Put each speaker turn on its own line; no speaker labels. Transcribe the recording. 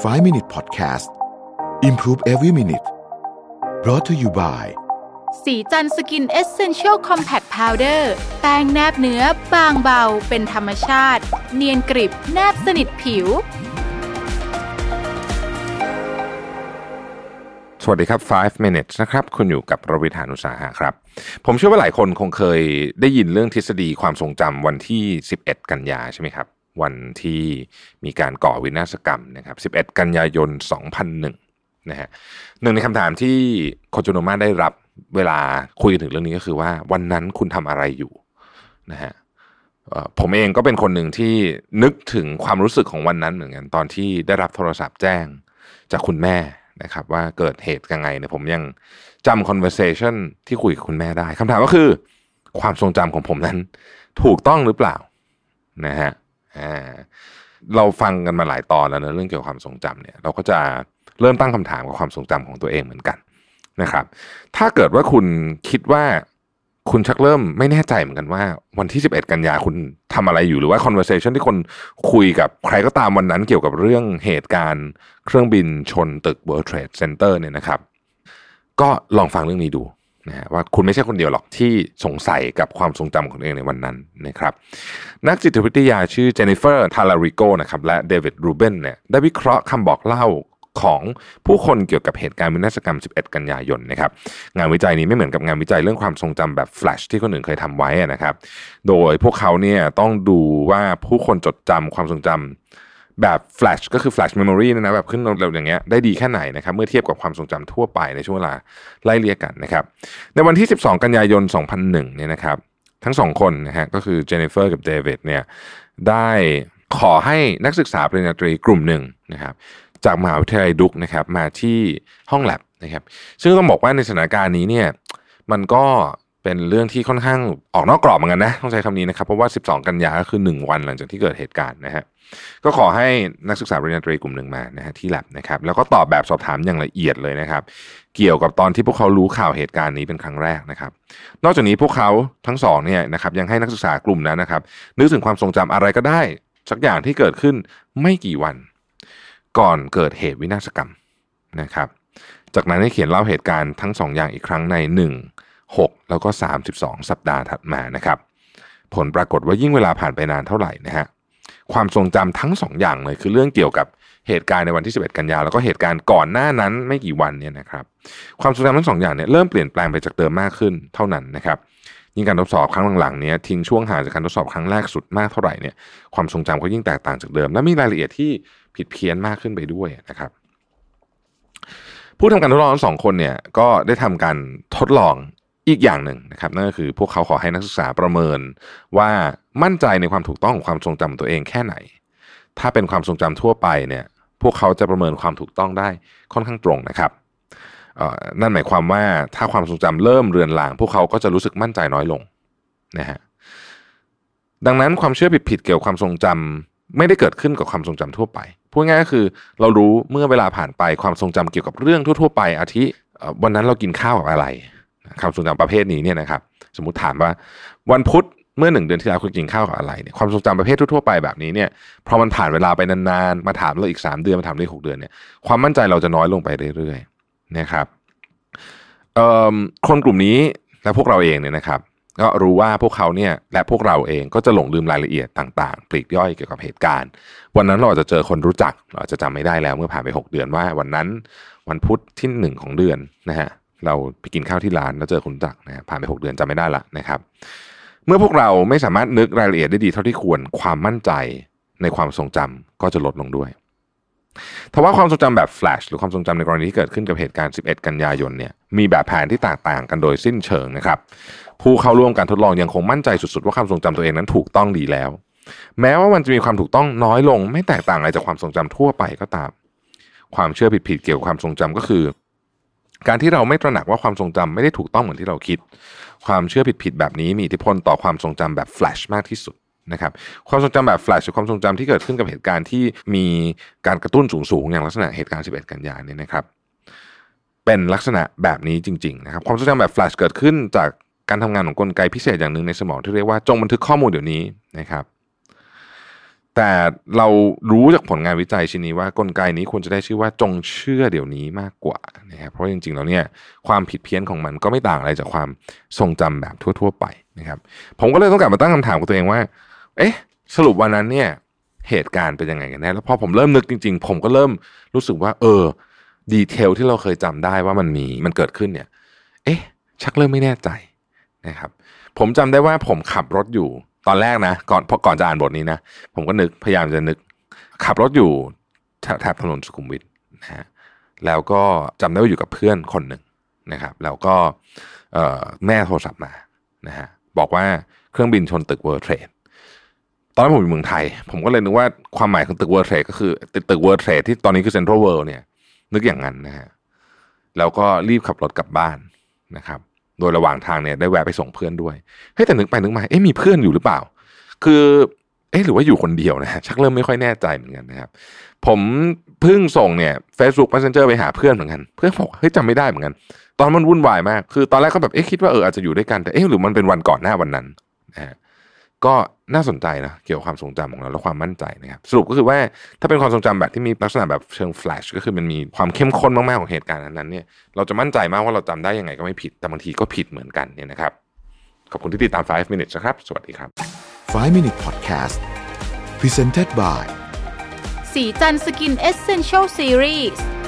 5 Minute Podcast Improve Every Minute brought to you by
ศรีจันทร์ Skin Essential Compact Powder แป้งแนบเนื้อบางเบา เป็นธรรมชาติ เนียนกริบแนบสนิทผิว
สวัสดีครับ 5 minutes นะครับ คุณอยู่กับรวิธานุสาหะครับ ผมเชื่อว่าหลายคนคงเคยได้ยินเรื่องทฤษฎีความทรงจำวันที่ 11 กันยาใช่ไหมครับ วันที่มีการก่อวินาศกรรมนะครับ 11 กันยายน 2001 นะฮะหนึ่งในคำถามที่โคจโนมาได้รับเวลาคุยถึงเรื่องนี้ก็คือว่าวันนั้นคุณทำอะไรอยู่นะฮะผมเองก็เป็นคนหนึ่งที่นึกถึงความรู้สึกของวันนั้นเหมือนกันตอนที่ได้รับโทรศัพท์แจ้งจากคุณแม่นะครับ ว่าเกิดเหตุยังไงเนี่ยผมยังจำ conversation ที่คุยกับคุณแม่ได้คำถามก็คือ ความทรงจำของผมนั้น ถูกต้องหรือเปล่านะฮะ อ่าเราฟังกันมาหลายตอนแล้วนะเรื่องเกี่ยวกับความทรงจำเนี่ย เราก็จะเริ่มตั้งคำถามกับความทรงจำของตัวเองเหมือนกันนะครับ ถ้าเกิดว่าคุณคิดว่าคุณชักเริ่มไม่แน่ใจเหมือนกันว่า วันที่ 11 กันยาคุณทำอะไรอยู่หรือว่า conversation ที่คนคุยกับใครก็ตามวันนั้นเกี่ยวกับเรื่องเหตุการณ์เครื่องบินชนตึก World Trade Center เนี่ยนะครับ ก็ลองฟังเรื่องนี้ดู นะฮะว่าคุณไม่ใช่คนเดียวหรอกที่สงสัยกับความทรงจำของตัวเองในวันนั้นนะครับ นักจิตวิทยาชื่อเจนนิเฟอร์ทาลาริโกนะครับและเดวิดรูเบนเนี่ยได้วิเคราะห์คำบอกเล่าของผู้คนเกี่ยวกับเหตุการณ์วินาศกรรม 11 กันยายนนะครับ งานวิจัยนี้ไม่เหมือนกับงานวิจัยเรื่องความทรงจำแบบแฟลชที่คนอื่นเคยทำไว้นะครับ โดยพวกเขาเนี่ยต้องดูว่าผู้คนจดจำความทรงจำ แบบแฟลชก็คือ flash memory นะแบบขึ้นเร็วๆอย่างเงี้ยได้ดีแค่ไหนนะครับเมื่อเทียบกับความทรงจำทั่วไปในช่วงเวลาไล่เลี่ยกันนะครับในวันที่ 12 กันยายน 2001เนี่ยนะครับทั้งสองคนนะฮะก็คือเจนนิเฟอร์กับเดวิดเนี่ยได้ขอให้นักศึกษาปริญญาตรีกลุ่มหนึ่งนะครับจากมหาวิทยาลัยดุกนะครับมาที่ห้องแลบนะครับซึ่งต้องบอกว่าในสถานการณ์นี้เนี่ยมันก็ เป็นเรื่องที่ค่อนข้างออกนอกกรอบเหมือนกันนะต้องใช้คำนี้นะครับ เพราะว่า 12 กันยาก็คือ 1 วันหลังจากที่เกิดเหตุการณ์นะฮะก็ขอให้นักศึกษาปริญญาตรีกลุ่มหนึ่งมานะฮะที่แลบนะครับแล้วก็ตอบแบบสอบถามอย่างละเอียดเลยนะครับ เกี่ยวกับตอนที่พวกเขารู้ข่าวเหตุการณ์นี้เป็นครั้งแรกนะครับ นอกจากนี้พวกเขาทั้งสองเนี่ยนะครับยังให้นักศึกษากลุ่มนั้นนะครับ นึกถึงความทรงจำอะไรก็ได้ สักอย่างที่เกิดขึ้นไม่กี่วัน ก่อนเกิดเหตุวินาศกรรมนะครับ จากนั้นให้เขียนเล่าเหตุการณ์ทั้งสองอย่างอีกครั้งใน1 6 แล้วก็ 32 สัปดาห์ถัดมานะครับ ผลปรากฏว่ายิ่งเวลาผ่านไปนานเท่าไหร่นะฮะความทรงจำทั้งสองอย่างเลยคือเรื่องเกี่ยวกับเหตุการณ์ในวันที่ 11 กันยาแล้วก็เหตุการณ์ก่อนหน้านั้นไม่กี่วันเนี่ยนะครับความทรงจำทั้งสองอย่างเนี่ยเริ่มเปลี่ยนแปลงไปจากเดิมมากขึ้นเท่านั้นนะครับยิ่งการทดสอบครั้งหลังๆเนี้ยทิ้งช่วงห่างจากการทดสอบครั้งแรกสุดมากเท่าไหร่เนี่ยความทรงจำก็ยิ่งแตกต่างจากเดิม และมีรายละเอียดที่ผิดเพี้ยนมากขึ้นไปด้วยนะครับ ผู้ทำการทดลองทั้งสองคนเนี่ยก็ได้ทำการทดลอง อีกอย่างหนึ่งนะครับนั่นก็คือพวกเขาขอให้นักศึกษาประเมินว่ามั่นใจในความถูกต้องของความทรงจำของตัวเองแค่ไหน ถ้าเป็นความทรงจำทั่วไปเนี่ยพวกเขาจะประเมินความถูกต้องได้ค่อนข้างตรงนะครับนั่นหมายความว่าถ้าความทรงจำเริ่มเรือนลาง พวกเขาก็จะรู้สึกมั่นใจน้อยลงนะฮะดังนั้นความเชื่อผิดๆเกี่ยวกับความทรงจำไม่ได้เกิดขึ้นกับความทรงจำทั่วไปพูดง่ายก็คือเรารู้เมื่อเวลาผ่านไปความทรงจำเกี่ยวกับเรื่องทั่ว ๆ ไปอาทิวันนั้นเรากินข้าวกับอะไร ความทรงจำประเภทนี้เนี่ยนะครับ สมมติถามว่าวันพุธเมื่อหนึ่งเดือนที่แล้วคุณกินข้าวกับอะไรเนี่ยความทรงจำประเภททั่วๆไปแบบนี้เนี่ยพอมันผ่านเวลาไปนานๆมาถามเราอีกสามเดือนมาถามเราอีกหกเดือนเนี่ยความมั่นใจเราจะน้อยลงไปเรื่อยๆนะครับคนกลุ่มนี้และพวกเราเองเนี่ยนะครับ ก็รู้ว่าพวกเขาเนี่ยและพวกเราเองก็จะหลงลืมรายละเอียดต่างๆ ปลีกย่อยเกี่ยวกับเหตุการณ์ วันนั้นเราอาจจะเจอคนรู้จัก เราอาจจะจำไม่ได้แล้วเมื่อผ่านไปหกเดือนว่า วันนั้นวันพุธที่หนึ่งของเดือนนะฮะ เราไปกินข้าวที่ร้านแล้วเจอคนจักนะฮะผ่านไปหกเดือนจำไม่ได้ละนะครับ เมื่อพวกเราไม่สามารถนึกรายละเอียดได้ดีเท่าที่ควรความมั่นใจในความทรงจำก็จะลดลงด้วยทว่าความทรงจำแบบแฟลชหรือความทรงจำในกรณีที่เกิดขึ้นกับเหตุการณ์ 11 กันยายนเนี่ยมีแบบแผนที่แตกต่างกันโดยสิ้นเชิงนะครับ ผู้เข้าร่วมการทดลองยังคงมั่นใจสุดๆ ว่าความทรงจำตัวเองนั้นถูกต้องดีแล้ว แม้ว่ามันจะมีความถูกต้องน้อยลง ไม่แตกต่างอะไรจากความทรงจำทั่วไปก็ตาม ความเชื่อผิดๆเกี่ยวกับความทรงจำก็คือ การที่เราไม่ตระหนักว่าความทรงจำไม่ได้ถูกต้องเหมือนที่เราคิด ความเชื่อผิดๆแบบนี้มีอิทธิพลต่อความทรงจำแบบแฟลชมากที่สุดนะครับความทรงจำแบบแฟลชหรือความทรงจำที่เกิดขึ้นกับเหตุการณ์ที่มีการกระตุ้นสูงๆอย่างลักษณะเหตุการณ์ 11 กันยายนเนี่ยนะครับเป็นลักษณะแบบนี้จริงๆนะครับความทรงจำแบบแฟลชเกิดขึ้นจากการทำงานของกลไกพิเศษอย่างหนึ่งในสมองที่เรียกว่าจงบันทึกข้อมูลเดี๋ยวนี้นะครับ แต่เรารู้จากผลงานวิจัยชิ้นนี้ว่ากลไกนี้ควรจะได้ชื่อว่าจงเชื่อเดี๋ยวนี้มากกว่านะครับเพราะจริงๆแล้วเนี่ยความผิดเพี้ยนของมันก็ไม่ต่างอะไรจากความทรงจำแบบทั่ว ๆ ไปนะครับ ผมก็เลยต้องกลับมาตั้งคำถามกับตัวเองว่า เอ๊ะ สรุปวันนั้นเนี่ยเหตุการณ์เป็นยังไงกันแน่แล้วพอผมเริ่มนึกจริง ๆ ผมก็เริ่มรู้สึกว่า เออ ดีเทลที่เราเคยจำได้ว่ามันมีมันเกิดขึ้นเนี่ย เอ๊ะ ชักเริ่มไม่แน่ใจนะครับ ผมจำได้ว่าผมขับรถอยู่ ตอนแรกนะก่อนพอก่อนจะอ่านบทนี้นะ ผมก็นึกพยายามจะนึก ขับรถอยู่แถบถนนสุขุมวิทนะฮะแล้วก็จำได้ว่าอยู่กับเพื่อนคนหนึ่งนะครับ แล้วก็แม่โทรศัพท์มานะฮะบอกว่าเครื่องบินชนตึก World Trade ตอนนั้นผมอยู่เมืองไทย ผมก็เลยนึกว่าความหมายของตึก World Trade ก็คือตึกตึก World Trade ที่ตอนนี้คือเซ็นทรัลเวิลด์เนี่ย นึกอย่างนั้นนะฮะแล้วก็รีบขับรถกลับบ้านนะครับ โดยระหว่างทางเนี่ยได้แวะไปส่งเพื่อนด้วยเฮ้ยแต่นึกไปนึกมาเอ๊ะมีเพื่อนอยู่หรือเปล่า คือเอ๊ะหรือว่าอยู่คนเดียวนะฮะชักเริ่มไม่ค่อยแน่ใจเหมือนกันนะครับ ผมเพิ่งส่งเนี่ย Facebook Messenger ไปหาเพื่อนเหมือนกัน เพื่อนบอกเฮ้ยจำไม่ได้เหมือนกัน ตอนมันวุ่นวายมาก คือตอนแรกก็แบบเอ๊ะคิดว่าเอออาจจะอยู่ด้วยกันแต่เอ๊ะหรือมันเป็นวันก่อนหน้าวันนั้นนะฮะ ก็น่าสนใจนะเกี่ยวกับความทรงจำของเราและความมั่นใจนะครับสรุปก็คือว่าถ้าเป็นความทรงจำแบบที่มีลักษณะแบบเชิงแฟลชก็คือมันมีความเข้มข้นมากๆของเหตุการณ์นั้นเนี่ยเราจะมั่นใจมากว่าเราจำได้ยังไงก็ไม่ผิดแต่บางทีก็ผิดเหมือนกันเนี่ยนะครับขอบคุณที่ติดตาม 5 minutes นะครับ สวัสดีครับ
5 minute podcast presented by
สีจันสกินเอเซนเชลซีรีส์